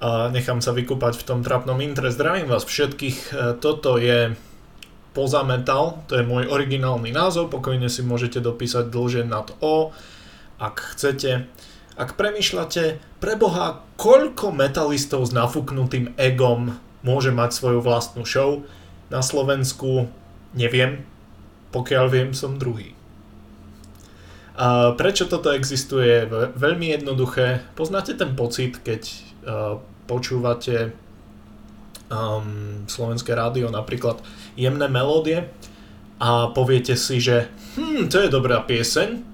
A nechám sa vykúpať v tom trapnom intre. Zdravím vás všetkých. E, toto je Poza Metal, to je môj originálny názov, pokojne si môžete dopísať dlže nad O, ak chcete. Ak premyšľate, preboha, koľko metalistov s nafúknutým egom môže mať svoju vlastnú show, na Slovensku neviem, pokiaľ viem, som druhý. A prečo toto existuje? Veľmi jednoduché. Poznáte ten pocit, keď uh, počúvate um, slovenské rádio, napríklad jemné melódie a poviete si, že hm, to je dobrá pieseň,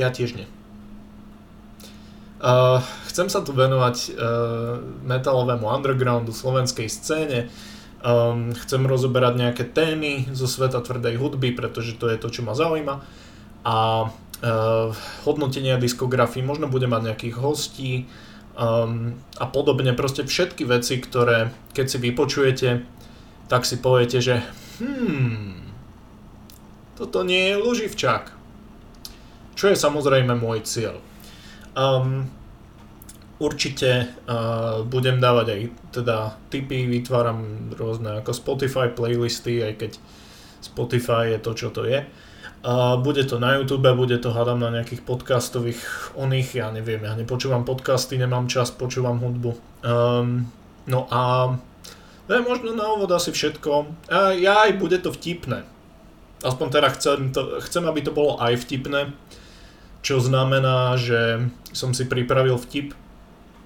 ja tiež nie. Uh, chcem sa tu venovať uh, metalovému undergroundu, slovenskej scéne, um, chcem rozoberať nejaké témy zo sveta tvrdej hudby, pretože to je to, čo ma zaujíma a hodnotenia diskografii, možno bude mať nejakých hostí, um, a podobne. Proste všetky veci, ktoré keď si vypočujete, tak si poviete, že hmm, toto nie je Luživčák. Čo je samozrejme môj cieľ. Um, určite uh, budem dávať aj teda tipy, vytváram rôzne ako Spotify playlisty, aj keď Spotify je to, čo to je. Bude to na YouTube, bude to hádam na nejakých podcastových oných, ja neviem, ja nepočúvam podcasty, nemám čas, počúvam hudbu. Um, no a to je možno na úvod asi všetko. A ja aj bude to vtipné. Aspoň teda chcem, to, chcem, aby to bolo aj vtipné, čo znamená, že som si pripravil vtip.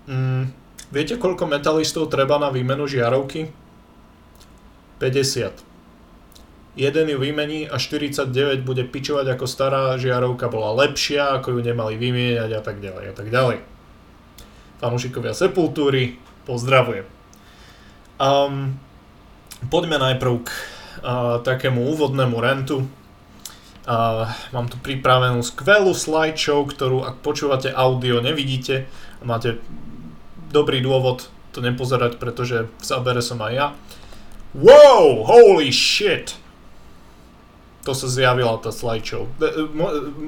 Mm, viete, koľko metalistov treba na výmenu žiarovky? 50 jeden ju vymení a 49 bude pičovať ako stará žiarovka bola lepšia, ako ju nemali vymieňať a tak ďalej a tak ďalej. Fanúšikovia Sepultúry, pozdravujem. Um, poďme najprv k uh, takému úvodnému rentu. Uh, mám tu pripravenú skvelú slideshow, ktorú ak počúvate audio nevidíte a máte dobrý dôvod to nepozerať, pretože v zábere som aj ja. Wow, holy shit! To sa zjavila tá slideshow.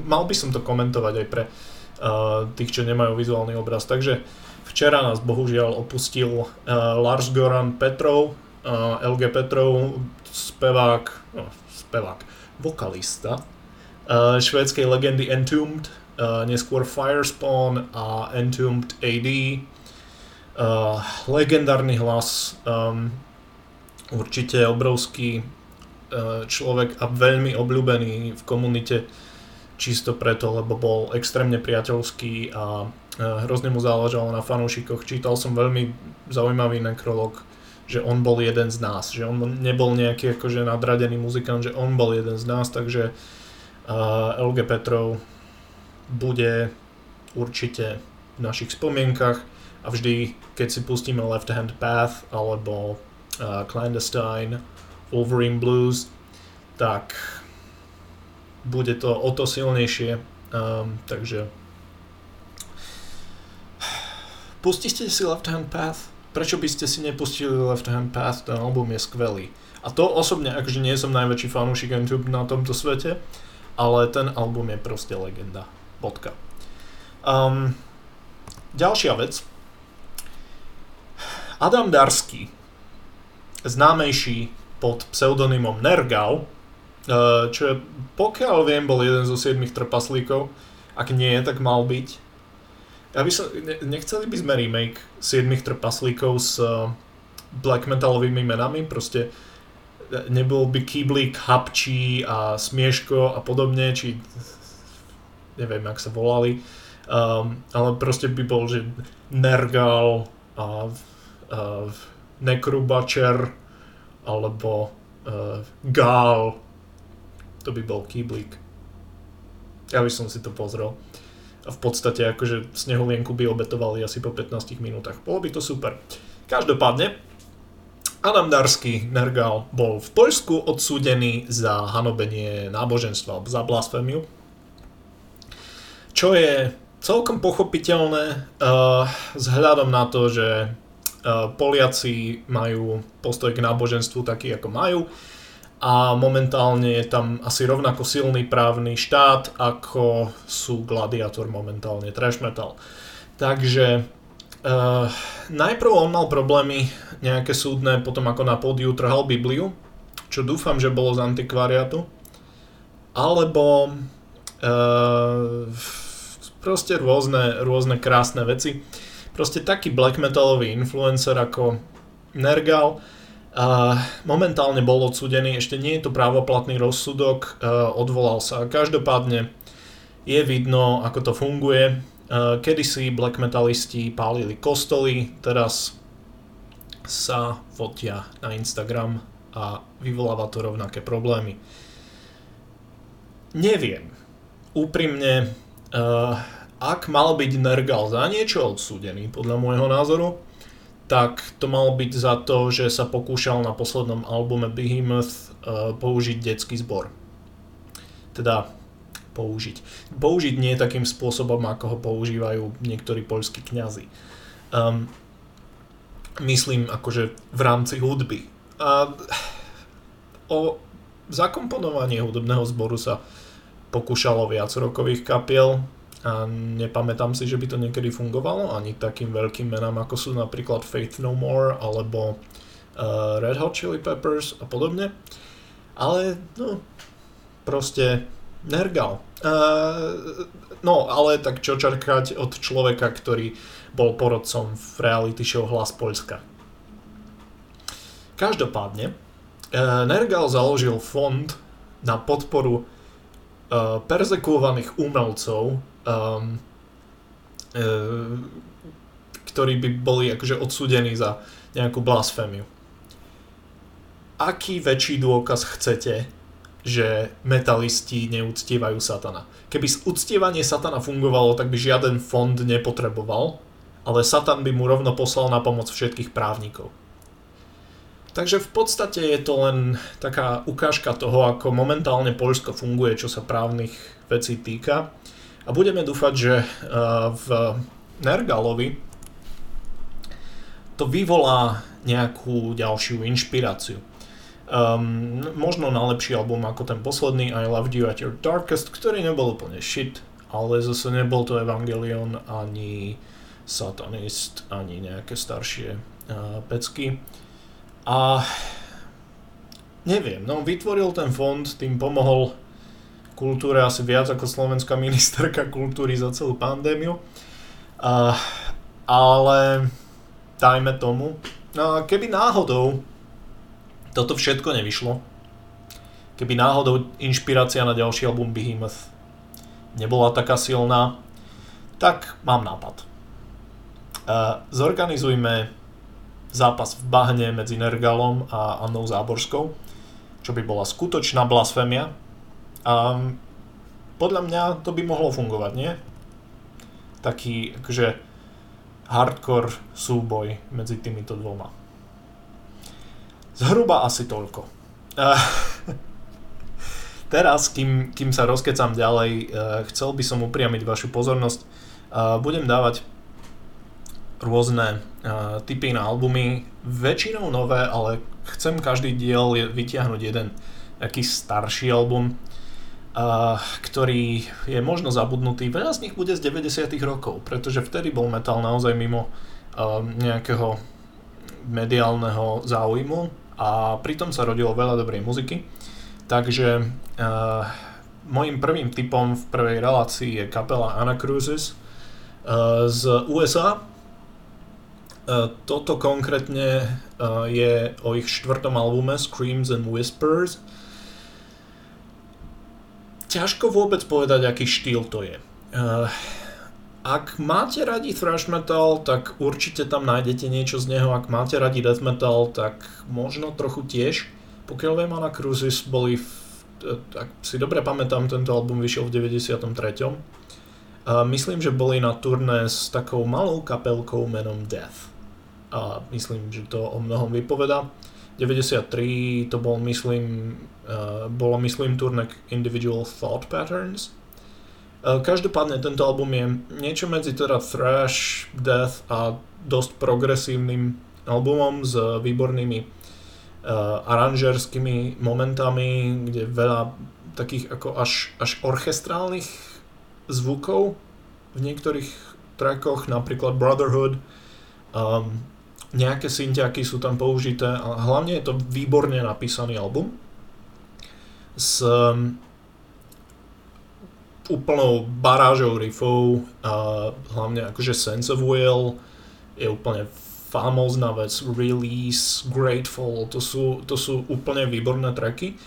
Mal by som to komentovať aj pre uh, tých, čo nemajú vizuálny obraz. Takže včera nás bohužiaľ opustil uh, Lars Goran Petrov, uh, LG Petrov, spevák, no, spevák, vokalista uh, švédskej legendy Entombed, uh, neskôr Firespawn a Entombed AD. Uh, legendárny hlas, um, určite obrovský E, človek a veľmi obľúbený v komunite čisto preto, lebo bol extrémne priateľský a e, hrozne mu záležalo na fanúšikoch. Čítal som veľmi zaujímavý nekrolog, že on bol jeden z nás, že on nebol nejaký akože nadradený muzikant, že on bol jeden z nás, takže uh, e, LG Petrov bude určite v našich spomienkach a vždy, keď si pustíme Left Hand Path alebo uh, Clandestine Wolverine Blues, tak bude to o to silnejšie. Um, takže pustite si Left Hand Path. Prečo by ste si nepustili Left Hand Path? Ten album je skvelý. A to osobne, akože nie som najväčší fanúšik YouTube na tomto svete, ale ten album je proste legenda. Bodka. Um, ďalšia vec. Adam Darsky, známejší pod pseudonymom Nergal, eh, čo je, pokiaľ viem, bol jeden zo siedmých trpaslíkov. Ak nie, tak mal byť. Ja by som, nechceli by sme remake siedmých trpaslíkov s eh, black metalovými menami, proste eh, nebol by Kýblik, Hapčí a Smieško a podobne, či neviem, jak sa volali, um, ale proste by bol, že Nergal a, a Nekrubačer alebo uh, Gál, to by bol Kýblik. Ja by som si to pozrel. A v podstate akože Snehulienku by obetovali asi po 15 minútach. Bolo by to super. Každopádne, Adam Darsky Nergal bol v Poľsku odsúdený za hanobenie náboženstva za blasfémiu. Čo je celkom pochopiteľné uh, vzhľadom na to, že Poliaci majú postoj k náboženstvu taký, ako majú a momentálne je tam asi rovnako silný právny štát, ako sú Gladiator momentálne, trash metal. Takže uh, najprv on mal problémy nejaké súdne, potom ako na pódiu trhal Bibliu, čo dúfam, že bolo z antikvariatu, alebo uh, proste rôzne, rôzne krásne veci. Proste taký black metalový influencer ako Nergal, uh, momentálne bol odsudený, ešte nie je to právoplatný rozsudok, uh, odvolal sa. Každopádne je vidno, ako to funguje. Uh, kedysi black metalisti pálili kostoly, teraz sa fotia na Instagram a vyvoláva to rovnaké problémy. Neviem. Úprimne, uh, ak mal byť Nergal za niečo odsúdený, podľa môjho názoru, tak to malo byť za to, že sa pokúšal na poslednom albume Behemoth uh, použiť detský zbor. Teda použiť. Použiť nie takým spôsobom, ako ho používajú niektorí poľskí kňazi. Um, myslím akože v rámci hudby. A o zakomponovanie hudobného zboru sa pokúšalo viac rokových kapiel, a nepamätám si, že by to niekedy fungovalo ani takým veľkým menám ako sú napríklad Faith No More alebo uh, Red Hot Chili Peppers a podobne. Ale no, proste nergal. Uh, no, ale tak čo čakať od človeka, ktorý bol porodcom v reality show Hlas Poľska. Každopádne, uh, Nergal založil fond na podporu uh, perzekovaných umelcov um, e, ktorí by boli akože odsúdení za nejakú blasfémiu. Aký väčší dôkaz chcete, že metalisti neúctievajú satana? Keby uctievanie satana fungovalo, tak by žiaden fond nepotreboval, ale satan by mu rovno poslal na pomoc všetkých právnikov. Takže v podstate je to len taká ukážka toho, ako momentálne Poľsko funguje, čo sa právnych vecí týka. A budeme dúfať, že eh, v Nergalovi to vyvolá nejakú ďalšiu inšpiráciu. Um, možno na lepší album ako ten posledný I Loved You at Your Darkest, ktorý nebol úplne shit, ale zase nebol to Evangelion ani Satanist, ani nejaké staršie uh, pecky. A neviem, no vytvoril ten fond, tým pomohol kultúre asi viac ako slovenská ministerka kultúry za celú pandémiu. Uh, ale dajme tomu, no, keby náhodou toto všetko nevyšlo, keby náhodou inšpirácia na ďalší album Behemoth nebola taká silná, tak mám nápad. Uh, zorganizujme zápas v bahne medzi Nergalom a Annou Záborskou, čo by bola skutočná blasfémia, a podľa mňa to by mohlo fungovať, nie? Taký akože hardcore súboj medzi týmito dvoma. Zhruba asi toľko. Teraz, kým, kým sa rozkecam ďalej, eh, chcel by som upriamiť vašu pozornosť. Budem dávať rôzne eh, typy na albumy, väčšinou nové, ale chcem každý diel vytiahnuť jeden taký starší album, ktorý je možno zabudnutý. Veľa z nich bude z 90 rokov, pretože vtedy bol metal naozaj mimo nejakého mediálneho záujmu a pritom sa rodilo veľa dobrej muziky. Takže uh, mojim prvým typom v prvej relácii je kapela uh, z USA. Toto konkrétne je o ich štvrtom albume Screams and Whispers. Ťažko vôbec povedať, aký štýl to je. Uh, ak máte radi thrash metal, tak určite tam nájdete niečo z neho. Ak máte radi death metal, tak možno trochu tiež. Pokiaľ viem, na Cruises boli, v, ak si dobre pamätám, tento album vyšiel v 93. Uh, myslím, že boli na turné s takou malou kapelkou menom Death. A myslím, že to o mnohom vypoveda. 93 to bol myslím, bolo myslím turnek Individual Thought Patterns. Uh, každopádne tento album je niečo medzi teda thrash, death a dosť progresívnym albumom s výbornými aranžerskými momentami, kde veľa takých ako až, až orchestrálnych zvukov v niektorých trackoch, napríklad Brotherhood, um, nejaké syntiaky sú tam použité a hlavne je to výborne napísaný album s um, úplnou barážou riffov a hlavne akože Sense of Will je úplne famózna vec, Release, Grateful, to sú, to sú úplne výborné tracky.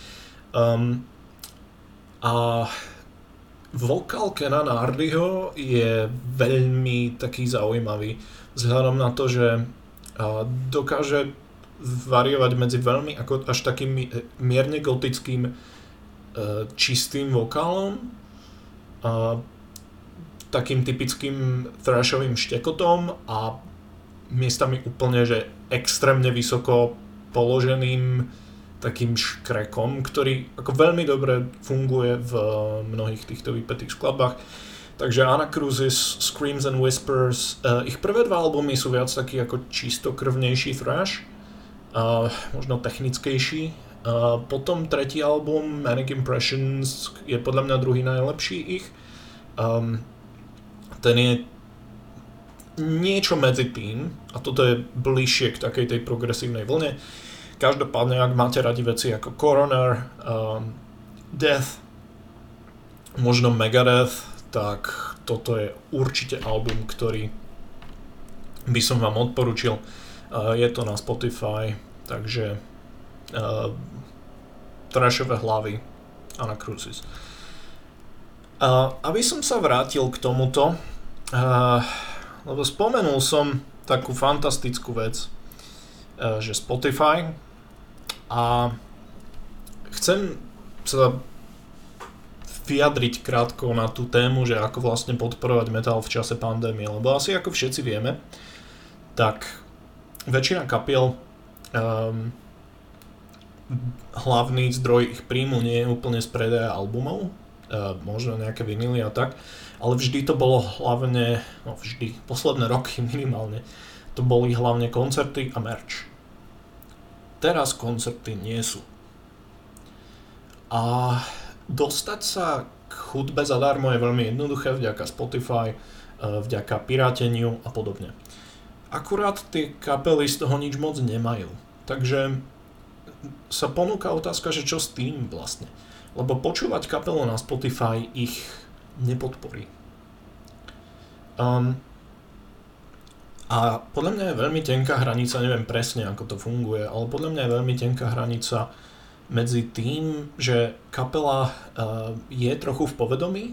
Um, a vokál Kenana Hardyho je veľmi taký zaujímavý vzhľadom na to, že dokáže variovať medzi veľmi ako až takým mierne gotickým čistým vokálom a takým typickým thrashovým štekotom a miestami úplne, že extrémne vysoko položeným takým škrekom, ktorý ako veľmi dobre funguje v mnohých týchto vypetých skladbách. Takže Anacrusis, Screams and Whispers, uh, ich prvé dva albumy sú viac taký ako čistokrvnejší thrash, uh, možno technickejší. Potom tretí album, Manic Impressions, je podľa mňa druhý najlepší ich. Um, ten je niečo medzi tým, a toto je bližšie k takej tej progresívnej vlne. Každopádne, ak máte radi veci ako Coroner, um, Death, možno Megadeth, tak toto je určite album, ktorý by som vám odporučil. Uh, je to na Spotify, takže uh, trashové hlavy Anacrusis. Uh, aby som sa vrátil k tomuto, uh, lebo spomenul som takú fantastickú vec, uh, že Spotify a chcem sa vyjadriť krátko na tú tému, že ako vlastne podporovať metal v čase pandémie, lebo asi ako všetci vieme, tak väčšina kapiel um, hlavný zdroj ich príjmu nie je úplne z predaja albumov, uh, možno nejaké vinily a tak, ale vždy to bolo hlavne, no vždy, posledné roky minimálne, to boli hlavne koncerty a merch. Teraz koncerty nie sú. A dostať sa k hudbe zadarmo je veľmi jednoduché vďaka Spotify, e, vďaka piráteniu a podobne. Akurát tie kapely z toho nič moc nemajú. Takže sa ponúka otázka, že čo s tým vlastne. Lebo počúvať kapelu na Spotify ich nepodporí. Um, a podľa mňa je veľmi tenká hranica, neviem presne ako to funguje, ale podľa mňa je veľmi tenká hranica medzi tým, že kapela uh, je trochu v povedomí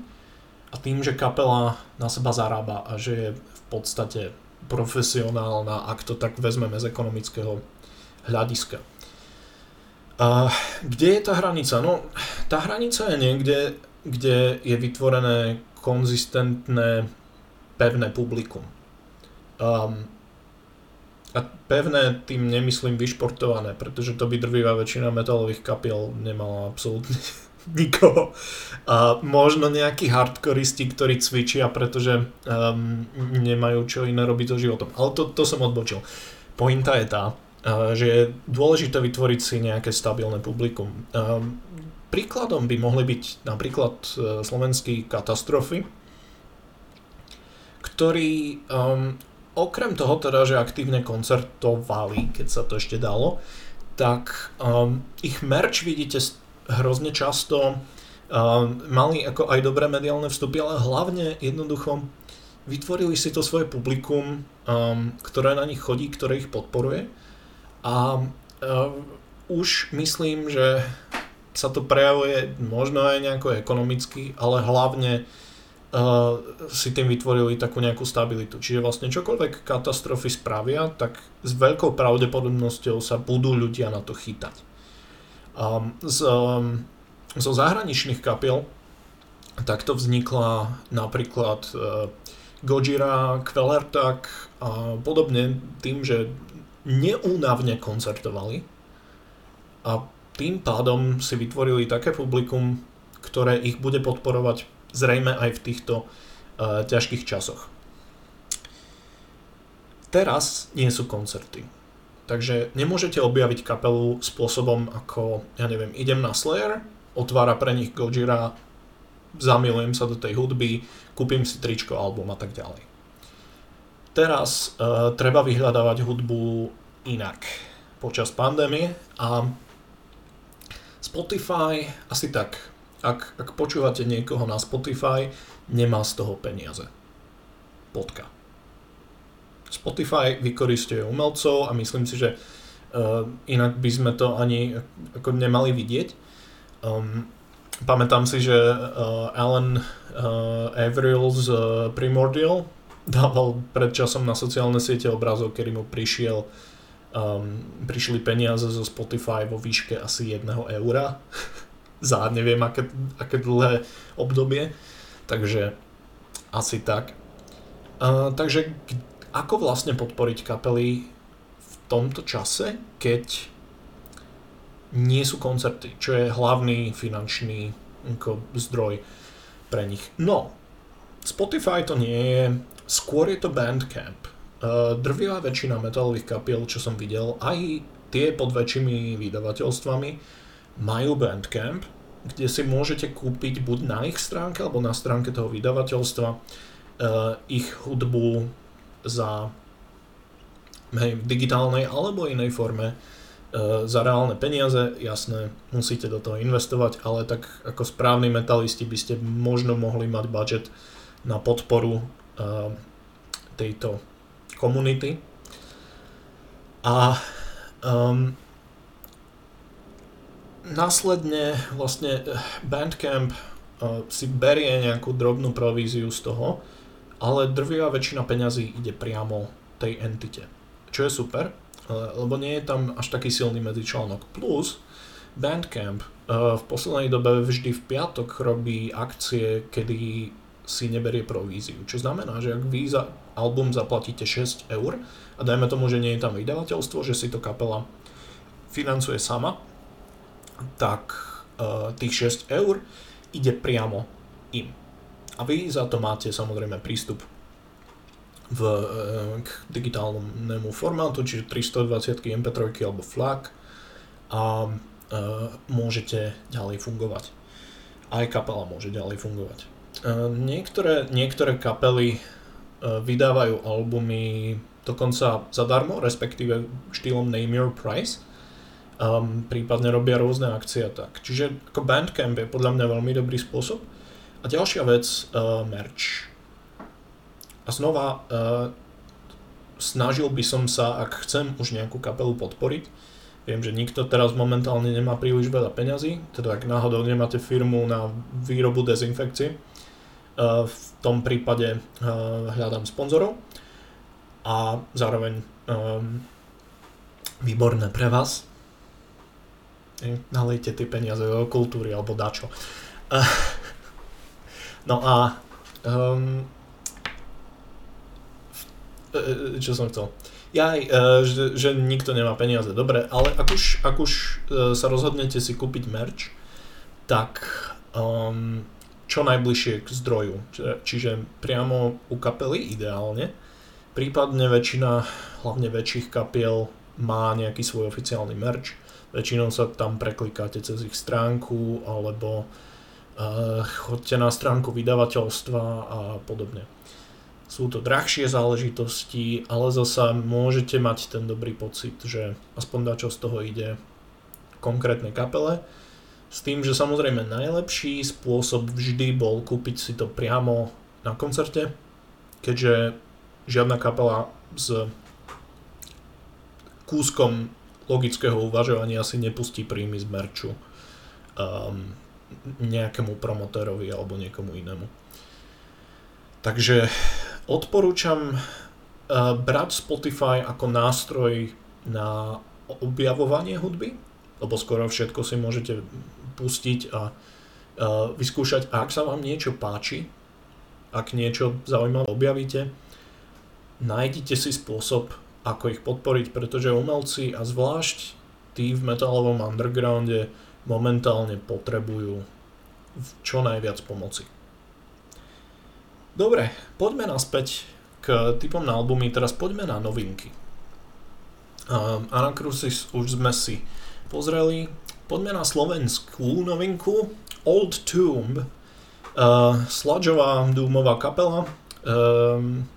a tým, že kapela na seba zarába a že je v podstate profesionálna, ak to tak vezmeme z ekonomického hľadiska. Uh, kde je tá hranica? No, tá hranica je niekde, kde je vytvorené konzistentné, pevné publikum. Um, a pevné tým nemyslím vyšportované, pretože to by drvivá väčšina metalových kapiel nemala absolútne nikoho. A možno nejakí hardkoristi, ktorí cvičia, pretože um, nemajú čo iné robiť so životom. Ale to, to som odbočil. Pointa je tá, že je dôležité vytvoriť si nejaké stabilné publikum. Um, príkladom by mohli byť napríklad uh, slovenský katastrofy, ktorí um, okrem toho teda, že aktívne koncertovali, keď sa to ešte dalo, tak um, ich merch vidíte hrozne často, um, mali ako aj dobré mediálne vstupy, ale hlavne jednoducho vytvorili si to svoje publikum, um, ktoré na nich chodí, ktoré ich podporuje a um, už myslím, že sa to prejavuje možno aj nejako ekonomicky, ale hlavne uh, si tým vytvorili takú nejakú stabilitu. Čiže vlastne čokoľvek katastrofy spravia, tak s veľkou pravdepodobnosťou sa budú ľudia na to chytať. Um, z, um, zo zahraničných kapiel takto vznikla napríklad uh, Gojira, Quellertak a podobne tým, že neúnavne koncertovali a tým pádom si vytvorili také publikum, ktoré ich bude podporovať zrejme aj v týchto uh, ťažkých časoch. Teraz nie sú koncerty. Takže nemôžete objaviť kapelu spôsobom ako, ja neviem, idem na Slayer, otvára pre nich Gojira, zamilujem sa do tej hudby, kúpim si tričko, album a tak ďalej. Teraz uh, treba vyhľadávať hudbu inak počas pandémie a Spotify asi tak, ak, ak počúvate niekoho na Spotify, nemá z toho peniaze. Podka. Spotify vykoristuje umelcov a myslím si, že uh, inak by sme to ani ako nemali vidieť. Um, pamätám si, že uh, Alan uh, Averill z uh, Primordial dával pred časom na sociálne siete obrazov, kedy mu prišiel um, prišli peniaze zo Spotify vo výške asi 1 eura za neviem aké, aké dlhé obdobie. Takže asi tak. Uh, takže ako vlastne podporiť kapely v tomto čase, keď nie sú koncerty, čo je hlavný finančný ako, zdroj pre nich. No, Spotify to nie je, skôr je to Bandcamp. Drvivá väčšina metalových kapiel, čo som videl, aj tie pod väčšími vydavateľstvami, majú Bandcamp, kde si môžete kúpiť buď na ich stránke alebo na stránke toho vydavateľstva uh, ich hudbu za hej, v digitálnej alebo inej forme uh, za reálne peniaze, jasné, musíte do toho investovať, ale tak ako správni metalisti by ste možno mohli mať budget na podporu uh, tejto komunity. A um, následne vlastne eh, Bandcamp uh, si berie nejakú drobnú províziu z toho, ale drvivá väčšina peňazí ide priamo tej entite. Čo je super, lebo nie je tam až taký silný medzičlánok. Plus, Bandcamp v poslednej dobe vždy v piatok robí akcie, kedy si neberie províziu. Čo znamená, že ak vy za album zaplatíte 6 eur a dajme tomu, že nie je tam vydavateľstvo, že si to kapela financuje sama, tak uh, tých 6 eur ide priamo im. A vy za to máte samozrejme prístup v, uh, k digitálnemu formátu, čiže 320 MP3 alebo FLAC a uh, môžete ďalej fungovať. Aj kapela môže ďalej fungovať. Uh, niektoré, niektoré kapely uh, vydávajú albumy dokonca zadarmo, respektíve štýlom Name Your Price um, prípadne robia rôzne akcie a tak. Čiže ako Bandcamp je podľa mňa veľmi dobrý spôsob. A ďalšia vec, uh, merch. A znova, uh, snažil by som sa, ak chcem už nejakú kapelu podporiť, viem, že nikto teraz momentálne nemá príliš veľa peňazí, teda ak náhodou nemáte firmu na výrobu dezinfekcie, v tom prípade uh, hľadám sponzorov a zároveň um, výborné pre vás, nalejte tie peniaze do kultúry alebo dačo. No a um, čo som chcel? Ja že, že nikto nemá peniaze, dobre, ale ak už, ak už sa rozhodnete si kúpiť merch, tak um, čo najbližšie k zdroju, čiže priamo u kapely ideálne, prípadne väčšina, hlavne väčších kapiel má nejaký svoj oficiálny merch, Väčšinou sa tam preklikáte cez ich stránku alebo uh, chodte na stránku vydavateľstva a podobne. Sú to drahšie záležitosti, ale zasa môžete mať ten dobrý pocit, že aspoň dačo z toho ide konkrétnej kapele. S tým, že samozrejme najlepší spôsob vždy bol kúpiť si to priamo na koncerte, keďže žiadna kapela s kúskom logického uvažovania si nepustí príjmy z merču um, nejakému promotérovi alebo niekomu inému. Takže odporúčam uh, brať Spotify ako nástroj na objavovanie hudby, lebo skoro všetko si môžete pustiť a uh, vyskúšať. A ak sa vám niečo páči, ak niečo zaujímavé objavíte, nájdite si spôsob, ako ich podporiť, pretože umelci a zvlášť tí v metalovom undergrounde momentálne potrebujú čo najviac pomoci. Dobre, poďme naspäť k typom na albumy, teraz poďme na novinky. Um, Anacrusis už sme si pozreli. Poďme na slovenskú novinku. Old Tomb. Uh, sludgeová dúmová kapela. Um,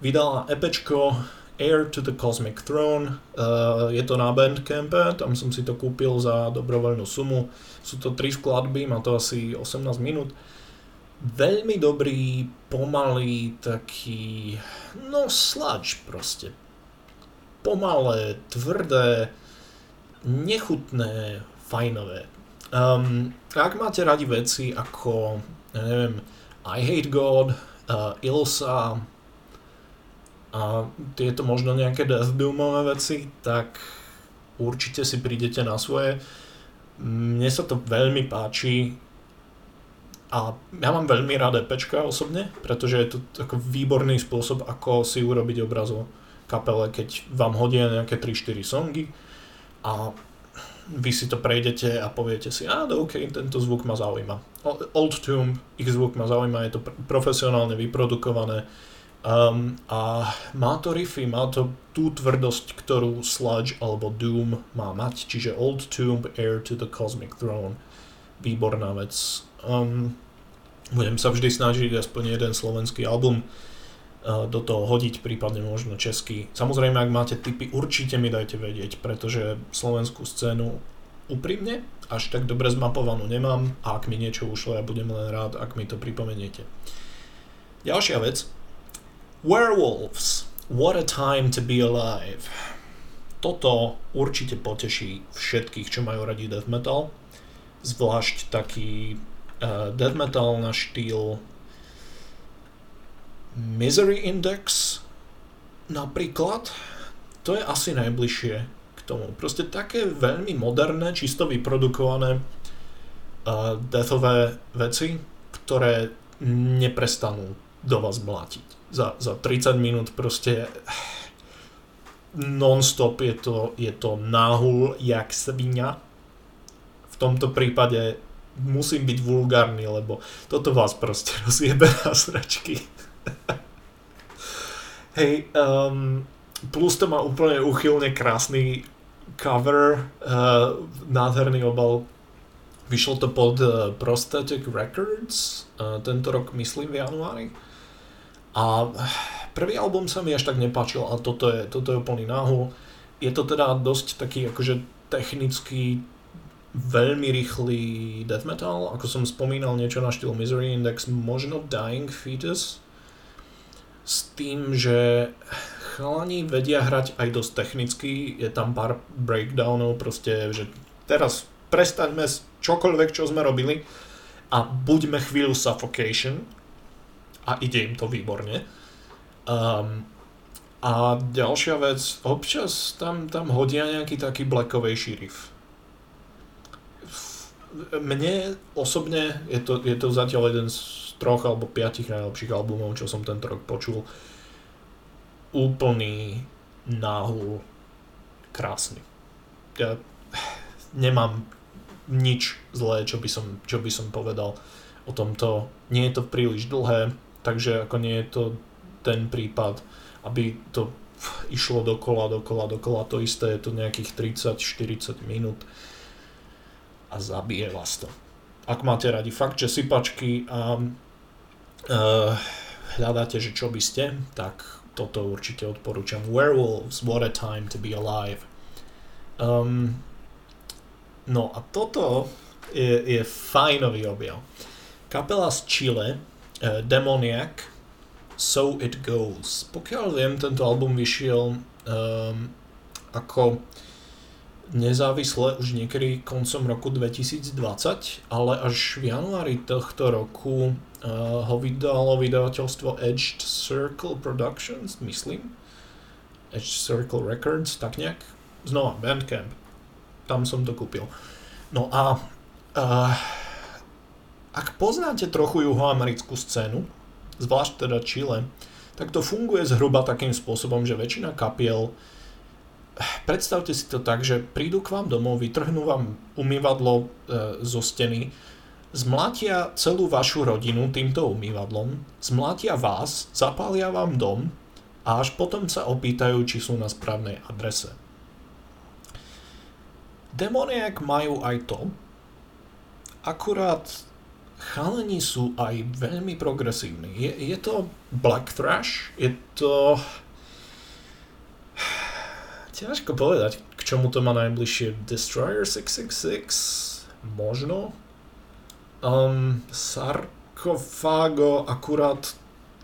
vydala EPčko Air to the Cosmic Throne. Uh, je to na Bandcampe, tam som si to kúpil za dobrovoľnú sumu. Sú to tri skladby, má to asi 18 minút. Veľmi dobrý, pomalý, taký, no sludge proste pomalé, tvrdé, nechutné, fajnové. Um, ak máte radi veci ako, ja neviem, I Hate God, uh, Ilsa a tieto možno nejaké Death Doomové veci, tak určite si prídete na svoje. Mne sa to veľmi páči a ja mám veľmi rád EPčka osobne, pretože je to ako výborný spôsob, ako si urobiť obrazov kapele, keď vám hodia nejaké 3-4 songy a vy si to prejdete a poviete si, a OK, tento zvuk ma zaujíma. Old Tomb, ich zvuk ma zaujíma, je to profesionálne vyprodukované um, a má to riffy, má to tú tvrdosť, ktorú Sludge alebo Doom má mať, čiže Old Tomb, Air to the Cosmic Throne. Výborná vec. Um, budem sa vždy snažiť aspoň jeden slovenský album do toho hodiť, prípadne možno český. Samozrejme, ak máte tipy, určite mi dajte vedieť, pretože slovenskú scénu úprimne až tak dobre zmapovanú nemám a ak mi niečo ušlo, ja budem len rád, ak mi to pripomeniete. Ďalšia vec. Werewolves. What a time to be alive. Toto určite poteší všetkých, čo majú radi death metal. Zvlášť taký uh, death metal na štýl Misery Index napríklad, to je asi najbližšie k tomu. Proste také veľmi moderné, čisto vyprodukované uh, deathové veci, ktoré neprestanú do vás mlátiť. Za, za 30 minút proste non-stop je to, je to náhul jak svinia. V tomto prípade musím byť vulgárny, lebo toto vás proste rozjebe na sračky. Hej, um, plus to má úplne uchylne krásny cover, uh, nádherný obal. Vyšlo to pod uh, Prosthetic Records, uh, tento rok myslím v januári. A prvý album sa mi až tak nepáčil a toto je, toto je úplný náhul. Je to teda dosť taký akože technický veľmi rýchly death metal, ako som spomínal niečo na štýl Misery Index, možno Dying Fetus, s tým, že chalani vedia hrať aj dosť technicky, je tam pár breakdownov, proste, že teraz prestaňme s čokoľvek, čo sme robili a buďme chvíľu suffocation a ide im to výborne. Um, a ďalšia vec, občas tam, tam hodia nejaký taký blackovejší riff. Mne osobne je to, je to zatiaľ jeden z troch alebo piatich najlepších albumov, čo som tento rok počul. Úplný náhul krásny. Ja nemám nič zlé, čo by som, čo by som povedal o tomto. Nie je to príliš dlhé, takže ako nie je to ten prípad, aby to išlo dokola, dokola, dokola, to isté je to nejakých 30-40 minút a zabije vás to. Ak máte radi fakt, že sypačky a hľadáte, že čo by ste, tak toto určite odporúčam. Werewolves, what a time to be alive. Um, no a toto je, je fajnový objav. Kapela z Chile, uh, Demoniac, So It Goes. Pokiaľ viem, tento album vyšiel um, ako nezávisle už niekedy koncom roku 2020, ale až v januári tohto roku ho vydalo vydavateľstvo Edge Circle Productions, myslím. Edge Circle Records, tak nejak. Znova, Bandcamp. Tam som to kúpil. No a uh, ak poznáte trochu juhoamerickú scénu, zvlášť teda Chile, tak to funguje zhruba takým spôsobom, že väčšina kapiel predstavte si to tak, že prídu k vám domov, vytrhnú vám umývadlo e, zo steny, zmlátia celú vašu rodinu týmto umývadlom, zmlátia vás, zapália vám dom a až potom sa opýtajú, či sú na správnej adrese. Demoniac majú aj to, akurát chalení sú aj veľmi progresívni. Je, je to black thrash, je to... Ťažko povedať, k čomu to má najbližšie. Destroyer 666? Možno? Um, sarkofago akurát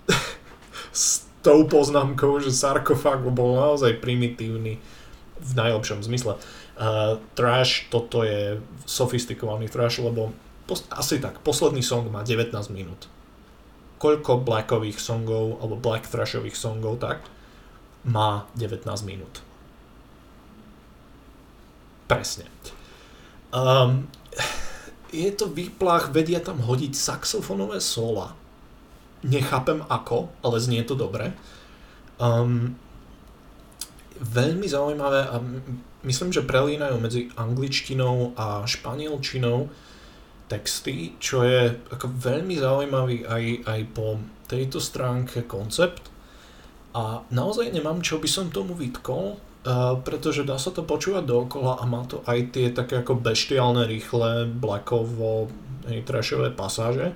s tou poznámkou, že sarkofago bol naozaj primitívny v najlepšom zmysle. Uh, trash, toto je sofistikovaný trash, lebo pos- asi tak, posledný song má 19 minút. Koľko blackových songov, alebo black thrashových songov, tak, má 19 minút. Presne. Um, je to výplach, vedia tam hodiť saxofónové sola. Nechápem ako, ale znie to dobre. Um, veľmi zaujímavé a myslím, že prelínajú medzi angličtinou a španielčinou texty, čo je ako veľmi zaujímavý aj, aj po tejto stránke koncept. A naozaj nemám, čo by som tomu vytkol, uh, pretože dá sa to počúvať dookola a má to aj tie také ako beštiálne, rýchle, blackovo, trashové pasáže,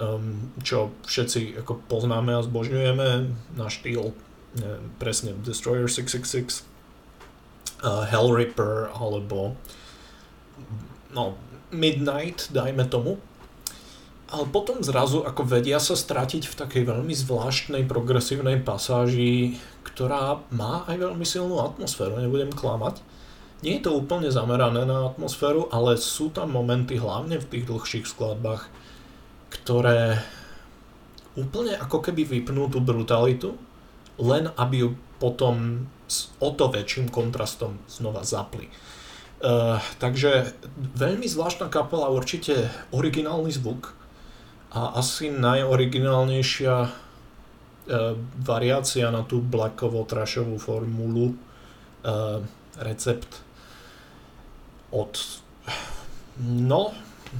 um, čo všetci ako poznáme a zbožňujeme na štýl neviem, presne Destroyer 666, uh, Hellripper alebo no, Midnight, dajme tomu. Ale potom zrazu ako vedia sa stratiť v takej veľmi zvláštnej progresívnej pasáži, ktorá má aj veľmi silnú atmosféru, nebudem klamať. Nie je to úplne zamerané na atmosféru, ale sú tam momenty, hlavne v tých dlhších skladbách, ktoré úplne ako keby vypnú tú brutalitu, len aby ju potom s o to väčším kontrastom znova zapli. Uh, takže veľmi zvláštna kapela, určite originálny zvuk a asi najoriginálnejšia uh, variácia na tú blackovo trashovú formulu, uh, recept od, no,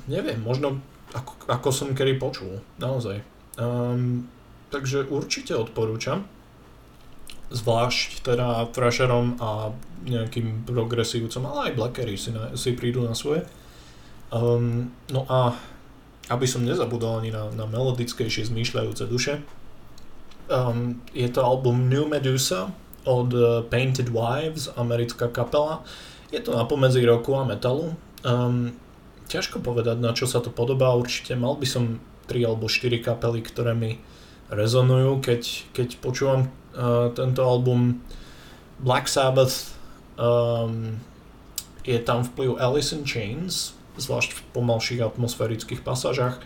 neviem, možno ako, ako som kedy počul, naozaj. Um, takže určite odporúčam zvlášť teda Thrasherom a nejakým progresívcom, ale aj Blackery si, na, si prídu na svoje. Um, no a aby som nezabudol ani na, na melodickejšie zmýšľajúce duše, um, je to album New Medusa od uh, Painted Wives, americká kapela. Je to na pomedzi roku a metalu. Um, ťažko povedať, na čo sa to podobá. Určite mal by som 3 alebo 4 kapely, ktoré mi rezonujú, keď, keď počúvam uh, tento album Black Sabbath um, je tam vplyv Alice in Chains, zvlášť v pomalších atmosférických pasážach.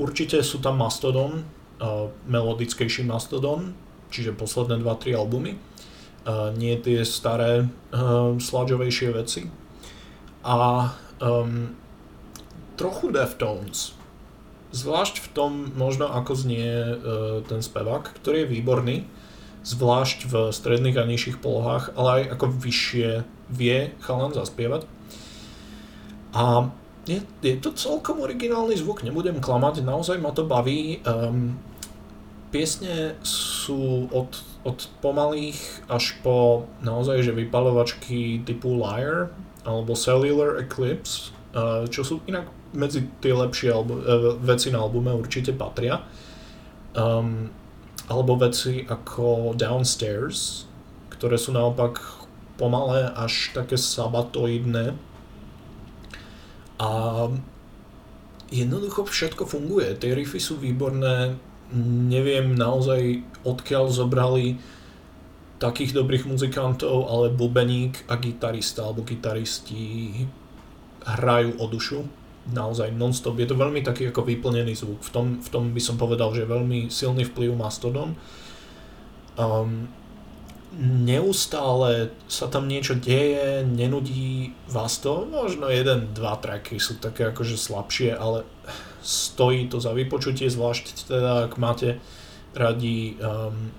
Určite sú tam Mastodon, uh, melodickejší Mastodon, čiže posledné 2-3 albumy. Uh, nie tie staré uh, sludžovejšie veci. A um, trochu Deftones, Zvlášť v tom možno ako znie ten spevák, ktorý je výborný, zvlášť v stredných a nižších polohách, ale aj ako vyššie vie chalan zaspievať. A je, je to celkom originálny zvuk, nebudem klamať, naozaj ma to baví. Um, piesne sú od, od pomalých až po naozaj že vypalovačky typu Liar alebo Cellular Eclipse, uh, čo sú inak medzi tie lepšie albu- uh, veci na albume určite patria. Um, alebo veci ako Downstairs, ktoré sú naopak pomalé až také sabatoidné. A jednoducho všetko funguje. Tie riffy sú výborné. Neviem naozaj odkiaľ zobrali takých dobrých muzikantov, ale bubeník a gitarista alebo gitaristi hrajú o dušu naozaj non-stop. Je to veľmi taký ako vyplnený zvuk. V tom, v tom by som povedal, že veľmi silný vplyv Mastodon. Um, neustále sa tam niečo deje, nenudí vás to. Možno jeden, dva tracky sú také akože slabšie, ale stojí to za vypočutie, zvlášť teda ak máte radi um,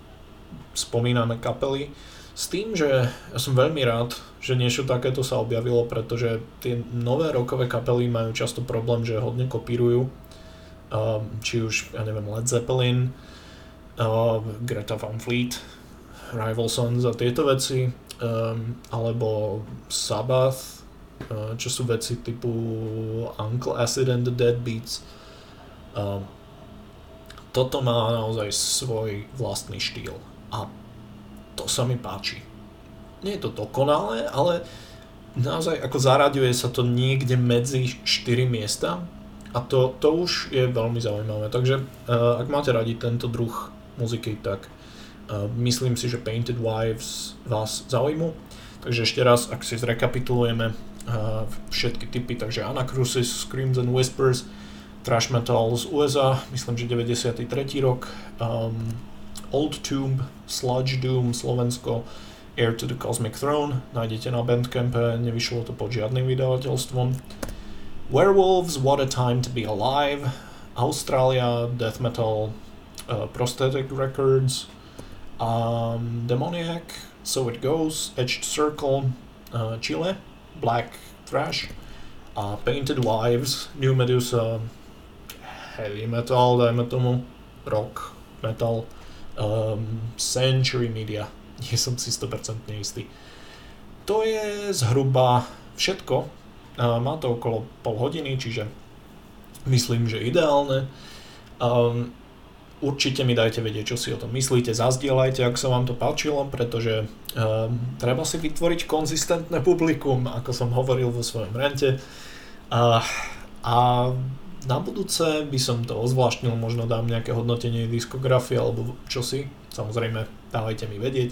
spomínané kapely. S tým, že ja som veľmi rád, že niečo takéto sa objavilo, pretože tie nové rokové kapely majú často problém, že hodne kopírujú. Uh, či už, ja neviem, Led Zeppelin, uh, Greta Van Fleet, Rival Sons a tieto veci, um, alebo Sabbath, uh, čo sú veci typu Uncle Acid and the Deadbeats. Um, toto má naozaj svoj vlastný štýl a to sa mi páči. Nie je to dokonalé, ale naozaj ako zaraďuje sa to niekde medzi 4 miesta a to, to už je veľmi zaujímavé. Takže uh, ak máte radi tento druh muziky, tak myslím si, že Painted Wives vás zaujímu. Takže ešte raz, ak si zrekapitulujeme všetky typy, takže Anacrusis, Screams and Whispers, thrash metal z USA, myslím, že 93. rok, um, Old Tomb, Sludge Doom, Slovensko, Air to the Cosmic Throne, nájdete na Bandcampe, nevyšlo to pod žiadnym vydavateľstvom. Werewolves, What a Time to Be Alive, Australia, Death Metal, uh, Prosthetic Records, um, Demoniac, So It Goes, Edged Circle, uh, Chile, Black Thrash, uh, Painted Wives, New Medusa, Heavy Metal, dajme tomu, Rock, Metal, um, Century Media, nie som si 100% istý. To je zhruba všetko, má to okolo pol hodiny, čiže myslím, že ideálne. Um, určite mi dajte vedieť, čo si o tom myslíte, zazdieľajte, ak sa vám to páčilo, pretože um, treba si vytvoriť konzistentné publikum, ako som hovoril vo svojom rente. A, a na budúce by som to ozvláštnil, možno dám nejaké hodnotenie diskografie alebo čosi, samozrejme dávajte mi vedieť.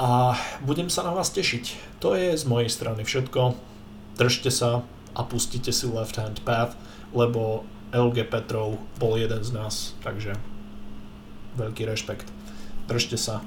A budem sa na vás tešiť. To je z mojej strany všetko držte sa a pustite si Left Hand Path, lebo LG Petrov bol jeden z nás, takže veľký rešpekt. Držte sa.